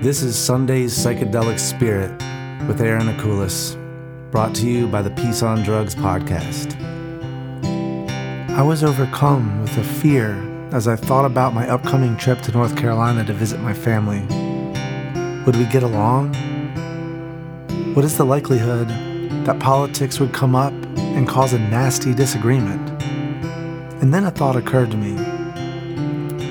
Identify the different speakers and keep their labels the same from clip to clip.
Speaker 1: This is Sunday's Psychedelic Spirit with Aaron Akulis, brought to you by the Peace on Drugs podcast. I was overcome with a fear as I thought about my upcoming trip to North Carolina to visit my family. Would we get along? What is the likelihood that politics would come up and cause a nasty disagreement? And then a thought occurred to me.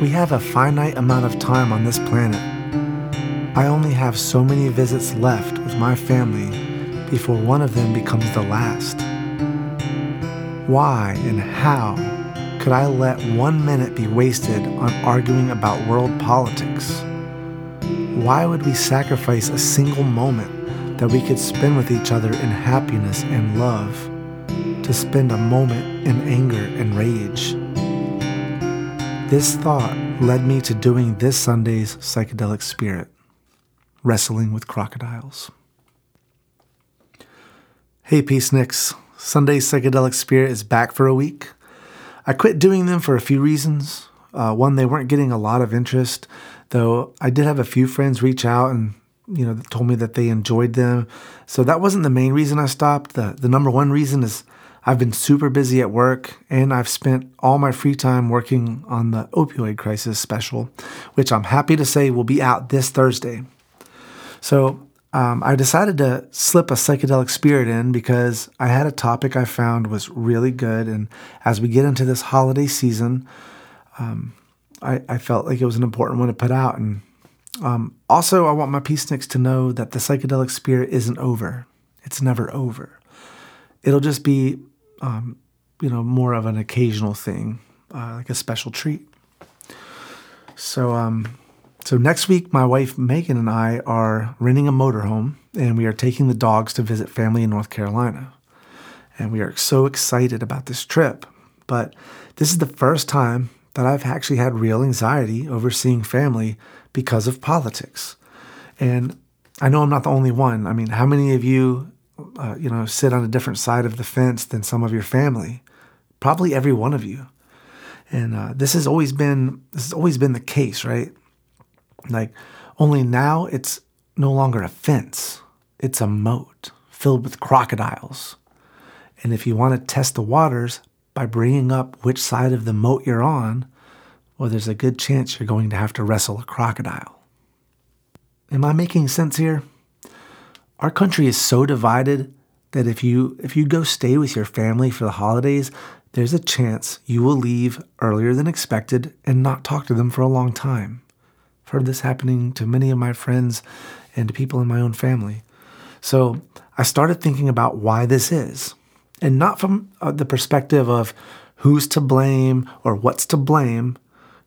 Speaker 1: We have a finite amount of time on this planet. I only have so many visits left with my family before one of them becomes the last. Why and how could I let one minute be wasted on arguing about world politics? Why would we sacrifice a single moment that we could spend with each other in happiness and love to spend a moment in anger and rage? This thought led me to doing this Sunday's psychedelic spirit wrestling with crocodiles. Hey, Peace Peaceniks. Sunday's psychedelic spirit is back for a week. I quit doing them for a few reasons. Uh, one, they weren't getting a lot of interest, though I did have a few friends reach out and you know told me that they enjoyed them. So that wasn't the main reason I stopped. The the number one reason is I've been super busy at work and I've spent all my free time working on the opioid crisis special, which I'm happy to say will be out this Thursday. So um, I decided to slip a psychedelic spirit in because I had a topic I found was really good. And as we get into this holiday season, um, I, I, felt like it was an important one to put out. And um, also, I want my peaceniks to know that the psychedelic spirit isn't over. It's never over. It'll just be um, you know, more of an occasional thing, uh, like a special treat. So, um, so next week, my wife Megan and I are renting a motorhome, and we are taking the dogs to visit family in North Carolina. And we are so excited about this trip. But this is the first time that I've actually had real anxiety over seeing family because of politics. And I know I'm not the only one. I mean, how many of you uh, you know, sit on a different side of the fence than some of your family. Probably every one of you. And uh, this has always been this has always been the case, right? Like, only now it's no longer a fence; it's a moat filled with crocodiles. And if you want to test the waters by bringing up which side of the moat you're on, well, there's a good chance you're going to have to wrestle a crocodile. Am I making sense here? Our country is so divided that if you if you go stay with your family for the holidays, there's a chance you will leave earlier than expected and not talk to them for a long time. I've heard this happening to many of my friends and to people in my own family. So I started thinking about why this is, and not from uh, the perspective of who's to blame or what's to blame,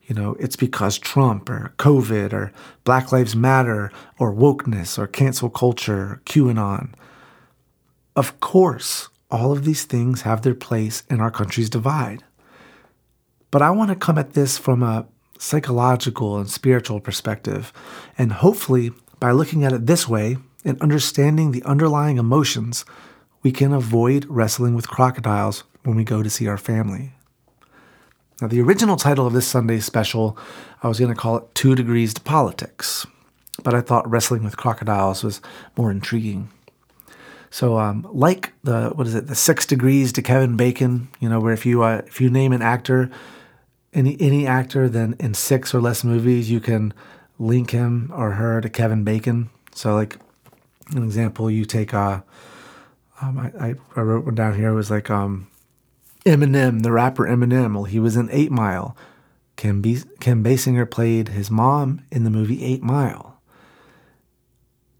Speaker 1: you know, it's because Trump or COVID or Black Lives Matter or wokeness or cancel culture or QAnon. Of course, all of these things have their place in our country's divide. But I want to come at this from a psychological and spiritual perspective. And hopefully, by looking at it this way and understanding the underlying emotions, we can avoid wrestling with crocodiles when we go to see our family. Now, the original title of this Sunday special, I was going to call it Two Degrees to Politics, but I thought wrestling with crocodiles was more intriguing. So, um, like the what is it, the Six Degrees to Kevin Bacon, you know, where if you uh, if you name an actor, any any actor, then in six or less movies you can link him or her to Kevin Bacon. So, like an example, you take uh, um, I, I wrote one down here. It was like um, Eminem, the rapper Eminem, well, he was in Eight Mile. Kim, B- Kim Basinger played his mom in the movie Eight Mile.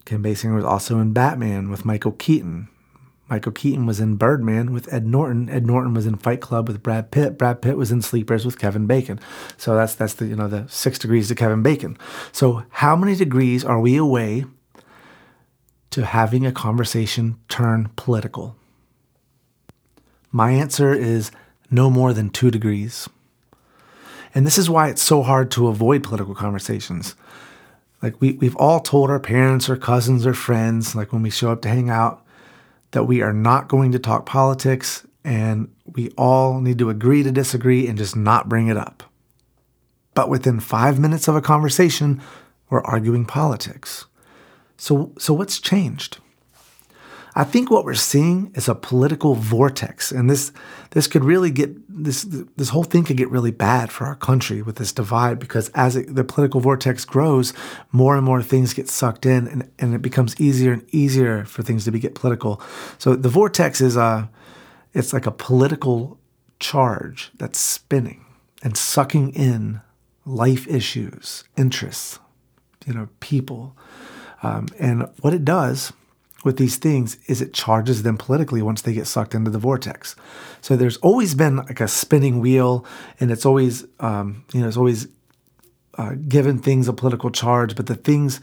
Speaker 1: Kim Basinger was also in Batman with Michael Keaton. Michael Keaton was in Birdman with Ed Norton. Ed Norton was in Fight Club with Brad Pitt. Brad Pitt was in Sleepers with Kevin Bacon. So that's that's the you know the six degrees to Kevin Bacon. So how many degrees are we away to having a conversation turn political? My answer is no more than two degrees. And this is why it's so hard to avoid political conversations. Like, we, we've all told our parents or cousins or friends, like when we show up to hang out, that we are not going to talk politics and we all need to agree to disagree and just not bring it up. But within five minutes of a conversation, we're arguing politics. So, so what's changed? I think what we're seeing is a political vortex, and this this could really get this this whole thing could get really bad for our country with this divide because as it, the political vortex grows, more and more things get sucked in, and, and it becomes easier and easier for things to be get political. So the vortex is a it's like a political charge that's spinning and sucking in life issues, interests, you know, people, um, and what it does with these things is it charges them politically once they get sucked into the vortex. So there's always been like a spinning wheel, and it's always um, you know it's always uh, given things a political charge, but the things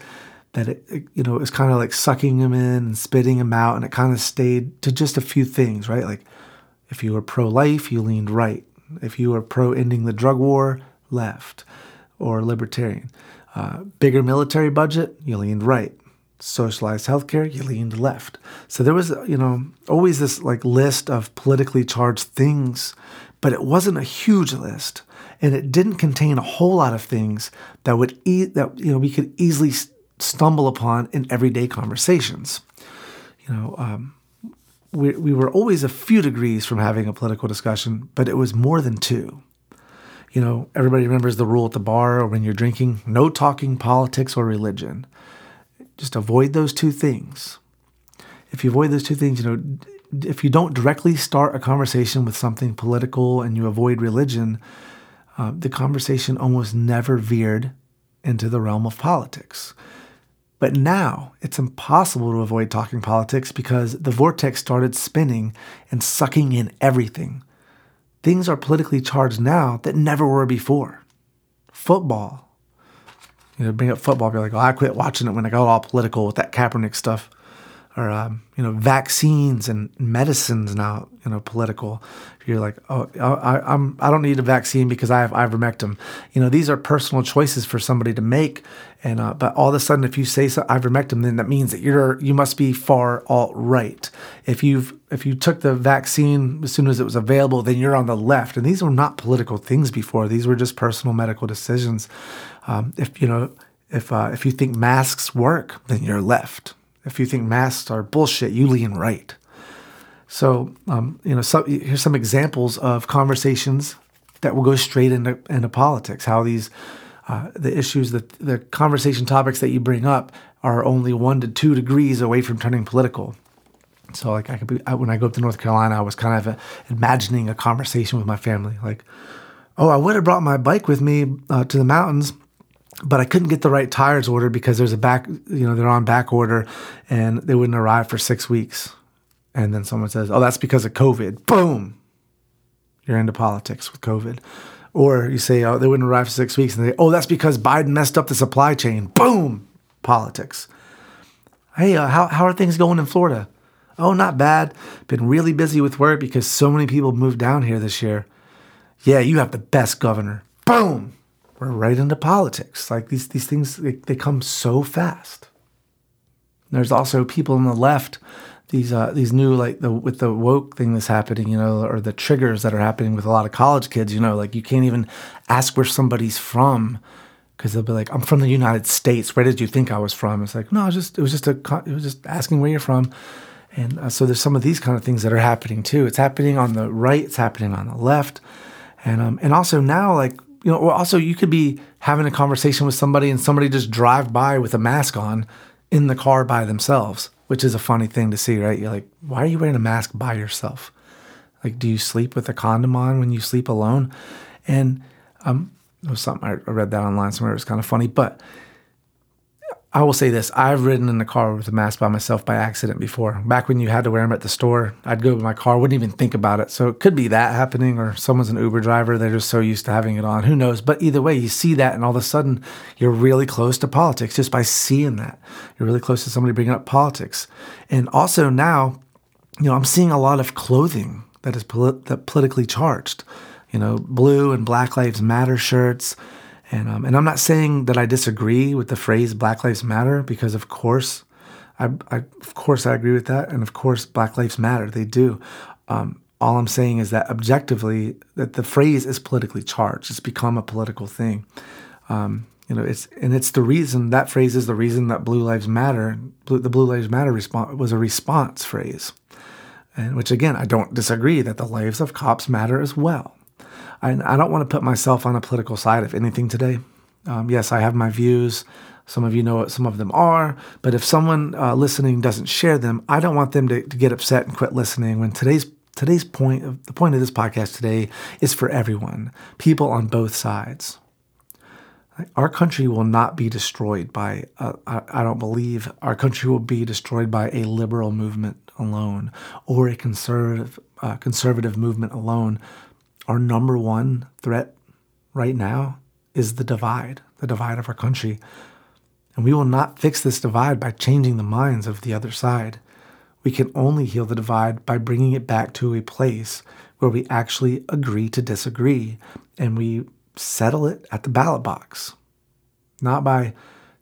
Speaker 1: that it, it you know is kind of like sucking them in and spitting them out, and it kind of stayed to just a few things, right? Like if you were pro-life, you leaned right. If you were pro ending the drug war, left or libertarian. Uh, bigger military budget, you leaned right socialized healthcare, you leaned left. So there was, you know, always this like list of politically charged things, but it wasn't a huge list, and it didn't contain a whole lot of things that would e- that you know we could easily stumble upon in everyday conversations. You know, um, we we were always a few degrees from having a political discussion, but it was more than two. You know, everybody remembers the rule at the bar or when you're drinking: no talking politics or religion just avoid those two things. If you avoid those two things, you know, if you don't directly start a conversation with something political and you avoid religion, uh, the conversation almost never veered into the realm of politics. But now it's impossible to avoid talking politics because the vortex started spinning and sucking in everything. Things are politically charged now that never were before. Football, you know, bring up football, be like, oh, I quit watching it when I got all political with that Kaepernick stuff. Or, um, you know, vaccines and medicines now, you know, political. You're like, oh, I, I'm, I don't need a vaccine because I have ivermectin. You know, these are personal choices for somebody to make. And, uh, but all of a sudden, if you say so, ivermectin, then that means that you're, you must be far alt right. If you've, if you took the vaccine as soon as it was available, then you're on the left. And these were not political things before. These were just personal medical decisions. Um, if you know, if uh, if you think masks work, then you're left. If you think masks are bullshit, you lean right. So, um, you know, so, here's some examples of conversations that will go straight into, into politics. How these uh, the issues that the conversation topics that you bring up are only one to two degrees away from turning political. So, like, I could be when I go up to North Carolina, I was kind of uh, imagining a conversation with my family, like, "Oh, I would have brought my bike with me uh, to the mountains." But I couldn't get the right tires ordered because there's a back, you know, they're on back order and they wouldn't arrive for six weeks. And then someone says, oh, that's because of COVID. Boom. You're into politics with COVID. Or you say, oh, they wouldn't arrive for six weeks. And they, oh, that's because Biden messed up the supply chain. Boom. Politics. Hey, uh, how, how are things going in Florida? Oh, not bad. Been really busy with work because so many people moved down here this year. Yeah, you have the best governor. Boom we're right into politics. Like these these things they, they come so fast. There's also people on the left, these uh, these new like the with the woke thing that's happening, you know, or the triggers that are happening with a lot of college kids. You know, like you can't even ask where somebody's from because they'll be like, "I'm from the United States. Where did you think I was from?" It's like, no, it just it was just a it was just asking where you're from. And uh, so there's some of these kind of things that are happening too. It's happening on the right. It's happening on the left. And um, and also now like you know, also you could be having a conversation with somebody and somebody just drive by with a mask on in the car by themselves, which is a funny thing to see, right? You're like, why are you wearing a mask by yourself? Like, do you sleep with a condom on when you sleep alone? And um, it was something I read that online somewhere. It was kind of funny, but I will say this I've ridden in the car with a mask by myself by accident before. Back when you had to wear them at the store, I'd go to my car, wouldn't even think about it. So it could be that happening, or someone's an Uber driver, they're just so used to having it on. Who knows? But either way, you see that, and all of a sudden, you're really close to politics just by seeing that. You're really close to somebody bringing up politics. And also now, you know, I'm seeing a lot of clothing that is polit- that politically charged. You know, blue and Black Lives Matter shirts and um, and I'm not saying that I disagree with the phrase Black Lives Matter because of course, I, I of course I agree with that, and of course Black Lives Matter. They do. Um, all I'm saying is that objectively, that the phrase is politically charged. It's become a political thing. Um, You know, it's and it's the reason that phrase is the reason that Blue Lives Matter, blue, the Blue Lives Matter response was a response phrase, and which again I don't disagree that the lives of cops matter as well. I, I don't want to put myself on a political side of anything today. Um, yes, I have my views. Some of you know what some of them are, but if someone uh, listening doesn't share them, I don't want them to, to get upset and quit listening. When today's today's point of the point of this podcast today is for everyone, people on both sides. Our country will not be destroyed by, uh, I, I don't believe our country will be destroyed by a liberal movement alone or a conservative, uh, conservative movement alone. Our number one threat right now is the divide, the divide of our country. And we will not fix this divide by changing the minds of the other side. We can only heal the divide by bringing it back to a place where we actually agree to disagree and we settle it at the ballot box, not by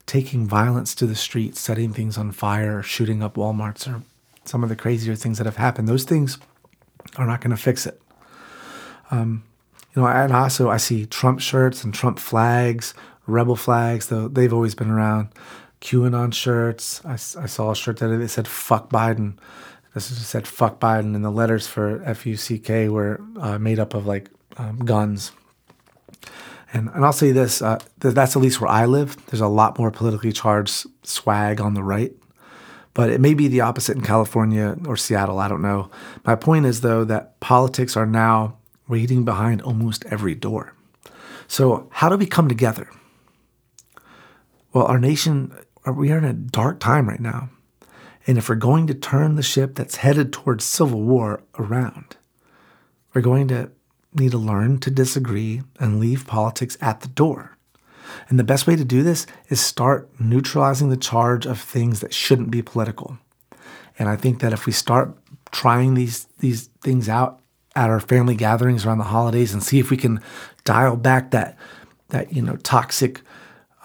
Speaker 1: taking violence to the streets, setting things on fire, shooting up Walmarts, or some of the crazier things that have happened. Those things are not going to fix it. Um, you know, and also I see Trump shirts and Trump flags, rebel flags, though they've always been around. QAnon shirts. I, I saw a shirt that it said "fuck Biden." This said "fuck Biden," and the letters for F U C K were uh, made up of like um, guns. And, and I'll say this uh, th- that's at least where I live. There's a lot more politically charged swag on the right. But it may be the opposite in California or Seattle. I don't know. My point is, though, that politics are now waiting behind almost every door. So, how do we come together? Well, our nation, uh, we are in a dark time right now. And if we're going to turn the ship that's headed towards civil war around, we're going to need to learn to disagree and leave politics at the door. And the best way to do this is start neutralizing the charge of things that shouldn't be political. And I think that if we start trying these these things out at our family gatherings around the holidays and see if we can dial back that that you know toxic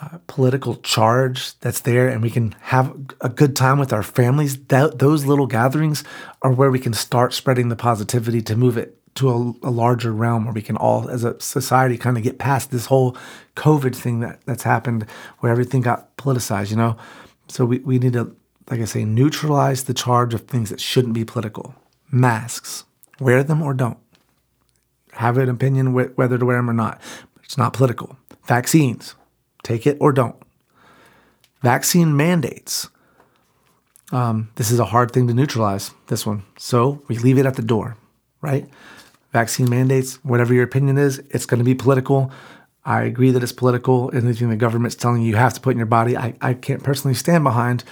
Speaker 1: uh, political charge that's there and we can have a good time with our families that, those little gatherings are where we can start spreading the positivity to move it to a, a, larger realm where we can all, as a society, kind of get past this whole COVID thing that, that's happened where everything got politicized, you know? So we, we need to, like I say, neutralize the charge of things that shouldn't be political. Masks, wear them or don't. Have an opinion whether to wear them or not. It's not political. Vaccines, take it or don't. Vaccine mandates. Um, this is a hard thing to neutralize, this one. So we leave it at the door, right? vaccine mandates, whatever your opinion is, it's going to be political. I agree that it's political. Anything the government's telling you you have to put in your body, I, I can't personally stand behind.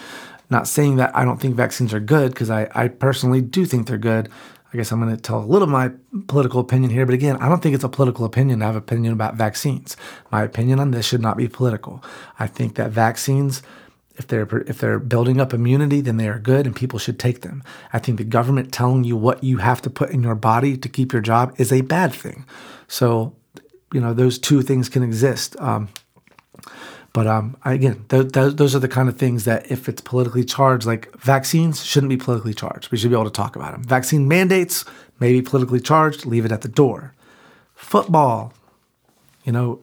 Speaker 1: Not saying that I don't think vaccines are good, because I, I personally do think they're good. I guess I'm going to tell a little of my political opinion here, but again, I don't think it's a political opinion to have an opinion about vaccines. My opinion on this should not be political. I think that vaccines if they're if they're building up immunity, then they are good and people should take them. I think the government telling you what you have to put in your body to keep your job is a bad thing. So, you know, those two things can exist. Um, but um, again, th- th- those are the kind of things that if it's politically charged, like vaccines shouldn't be politically charged. We should be able to talk about them. Vaccine mandates may be politically charged. Leave it at the door. Football, you know,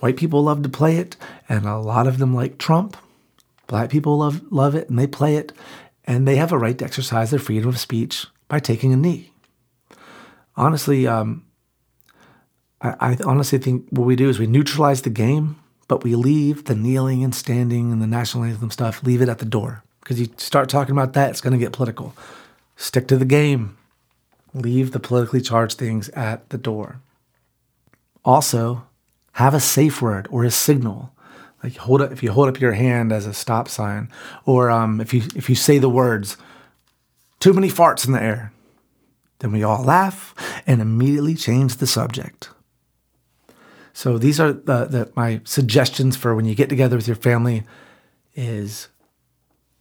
Speaker 1: white people love to play it, and a lot of them like Trump Black people love love it and they play it, and they have a right to exercise their freedom of speech by taking a knee. Honestly, um, I, I honestly think what we do is we neutralize the game, but we leave the kneeling and standing and the national anthem stuff, leave it at the door. Because you start talking about that, it's going to get political. Stick to the game. Leave the politically charged things at the door. Also, have a safe word or a signal like hold up if you hold up your hand as a stop sign, or um, if you if you say the words "too many farts in the air," then we all laugh and immediately change the subject. So these are the, the my suggestions for when you get together with your family is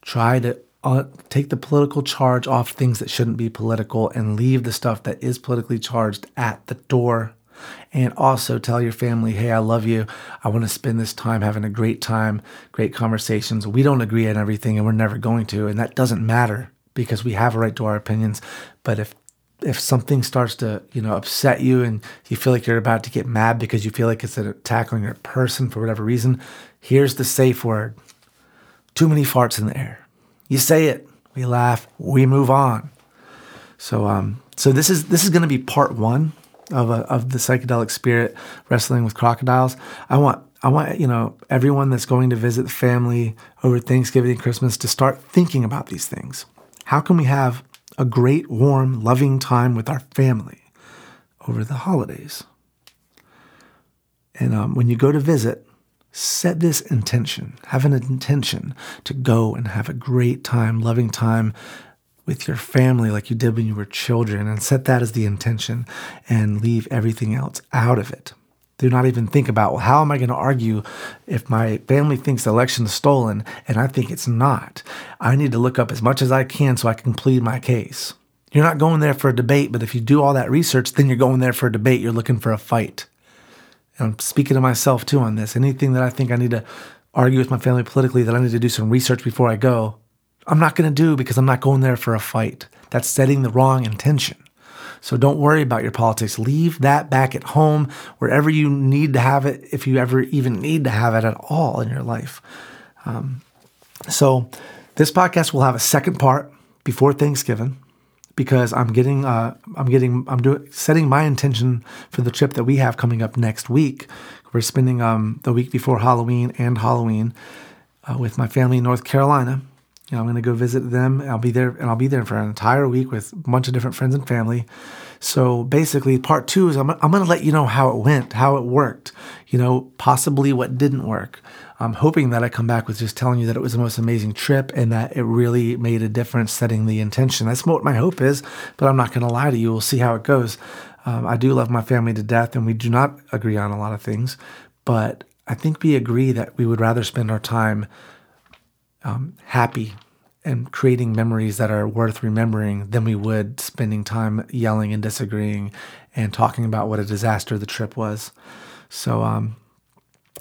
Speaker 1: try to uh, take the political charge off things that shouldn't be political and leave the stuff that is politically charged at the door and also tell your family, hey, I love you. I want to spend this time having a great time, great conversations. We don't agree on everything and we're never going to. And that doesn't matter because we have a right to our opinions. But if if something starts to you know upset you and you feel like you're about to get mad because you feel like it's an attack on your person for whatever reason here's the safe word. Too many farts in the air. You say it we laugh we move on. So um so this is this is going to be part one of a, of the psychedelic spirit wrestling with crocodiles. I want I want you know everyone that's going to visit the family over Thanksgiving and Christmas to start thinking about these things. How can we have a great, warm, loving time with our family over the holidays. And um, when you go to visit, set this intention. Have an intention to go and have a great time, loving time with your family like you did when you were children, and set that as the intention and leave everything else out of it do not even think about, well, how am I going to argue if my family thinks the election is stolen and I think it's not? I need to look up as much as I can so I can plead my case. You're not going there for a debate, but if you do all that research, then you're going there for a debate. You're looking for a fight. And I'm speaking to myself too on this. Anything that I think I need to argue with my family politically, that I need to do some research before I go, I'm not going to do because I'm not going there for a fight. That's setting the wrong intention. So don't worry about your politics. Leave that back at home, wherever you need to have it, if you ever even need to have it at all in your life. Um, so this podcast will have a second part before Thanksgiving because I'm getting uh, I'm getting I'm doing setting my intention for the trip that we have coming up next week. We're spending um, the week before Halloween and Halloween uh, with my family in North Carolina. You know, I'm going to go visit them. I'll be there, and I'll be there for an entire week with a bunch of different friends and family. So basically, part two is I'm, I'm going to let you know how it went, how it worked. You know, possibly what didn't work. I'm hoping that I come back with just telling you that it was the most amazing trip and that it really made a difference setting the intention. That's what my hope is, but I'm not going to lie to you. We'll see how it goes. Um, I do love my family to death, and we do not agree on a lot of things, but I think we agree that we would rather spend our time um, happy and creating memories that are worth remembering than we would spending time yelling and disagreeing and talking about what a disaster the trip was. So, um,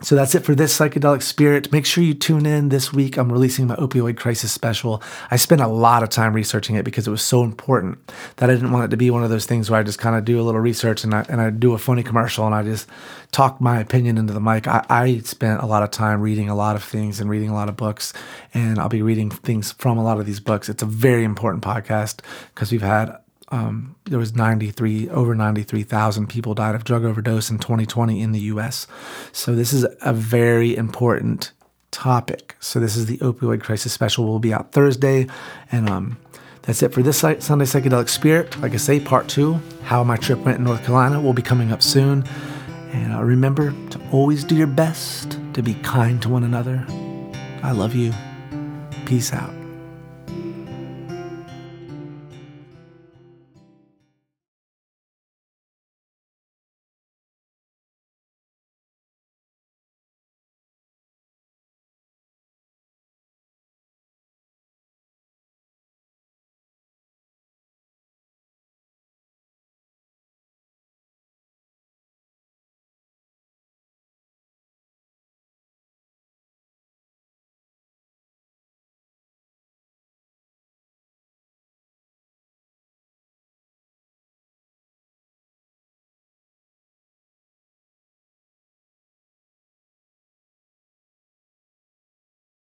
Speaker 1: so that's it for this psychedelic spirit. Make sure you tune in this week. I'm releasing my opioid crisis special. I spent a lot of time researching it because it was so important that I didn't want it to be one of those things where I just kind of do a little research and I, and I do a funny commercial and I just talk my opinion into the mic. I, I spent a lot of time reading a lot of things and reading a lot of books, and I'll be reading things from a lot of these books. It's a very important podcast because we've had um, there was 93 over 93,000 people died of drug overdose in 2020 in the U.S. So this is a very important topic. So this is the opioid crisis special. We'll be out Thursday, and um, that's it for this Sunday psychedelic spirit. Like I say, part two, how my trip went in North Carolina, will be coming up soon. And uh, remember to always do your best to be kind to one another. I love you. Peace out.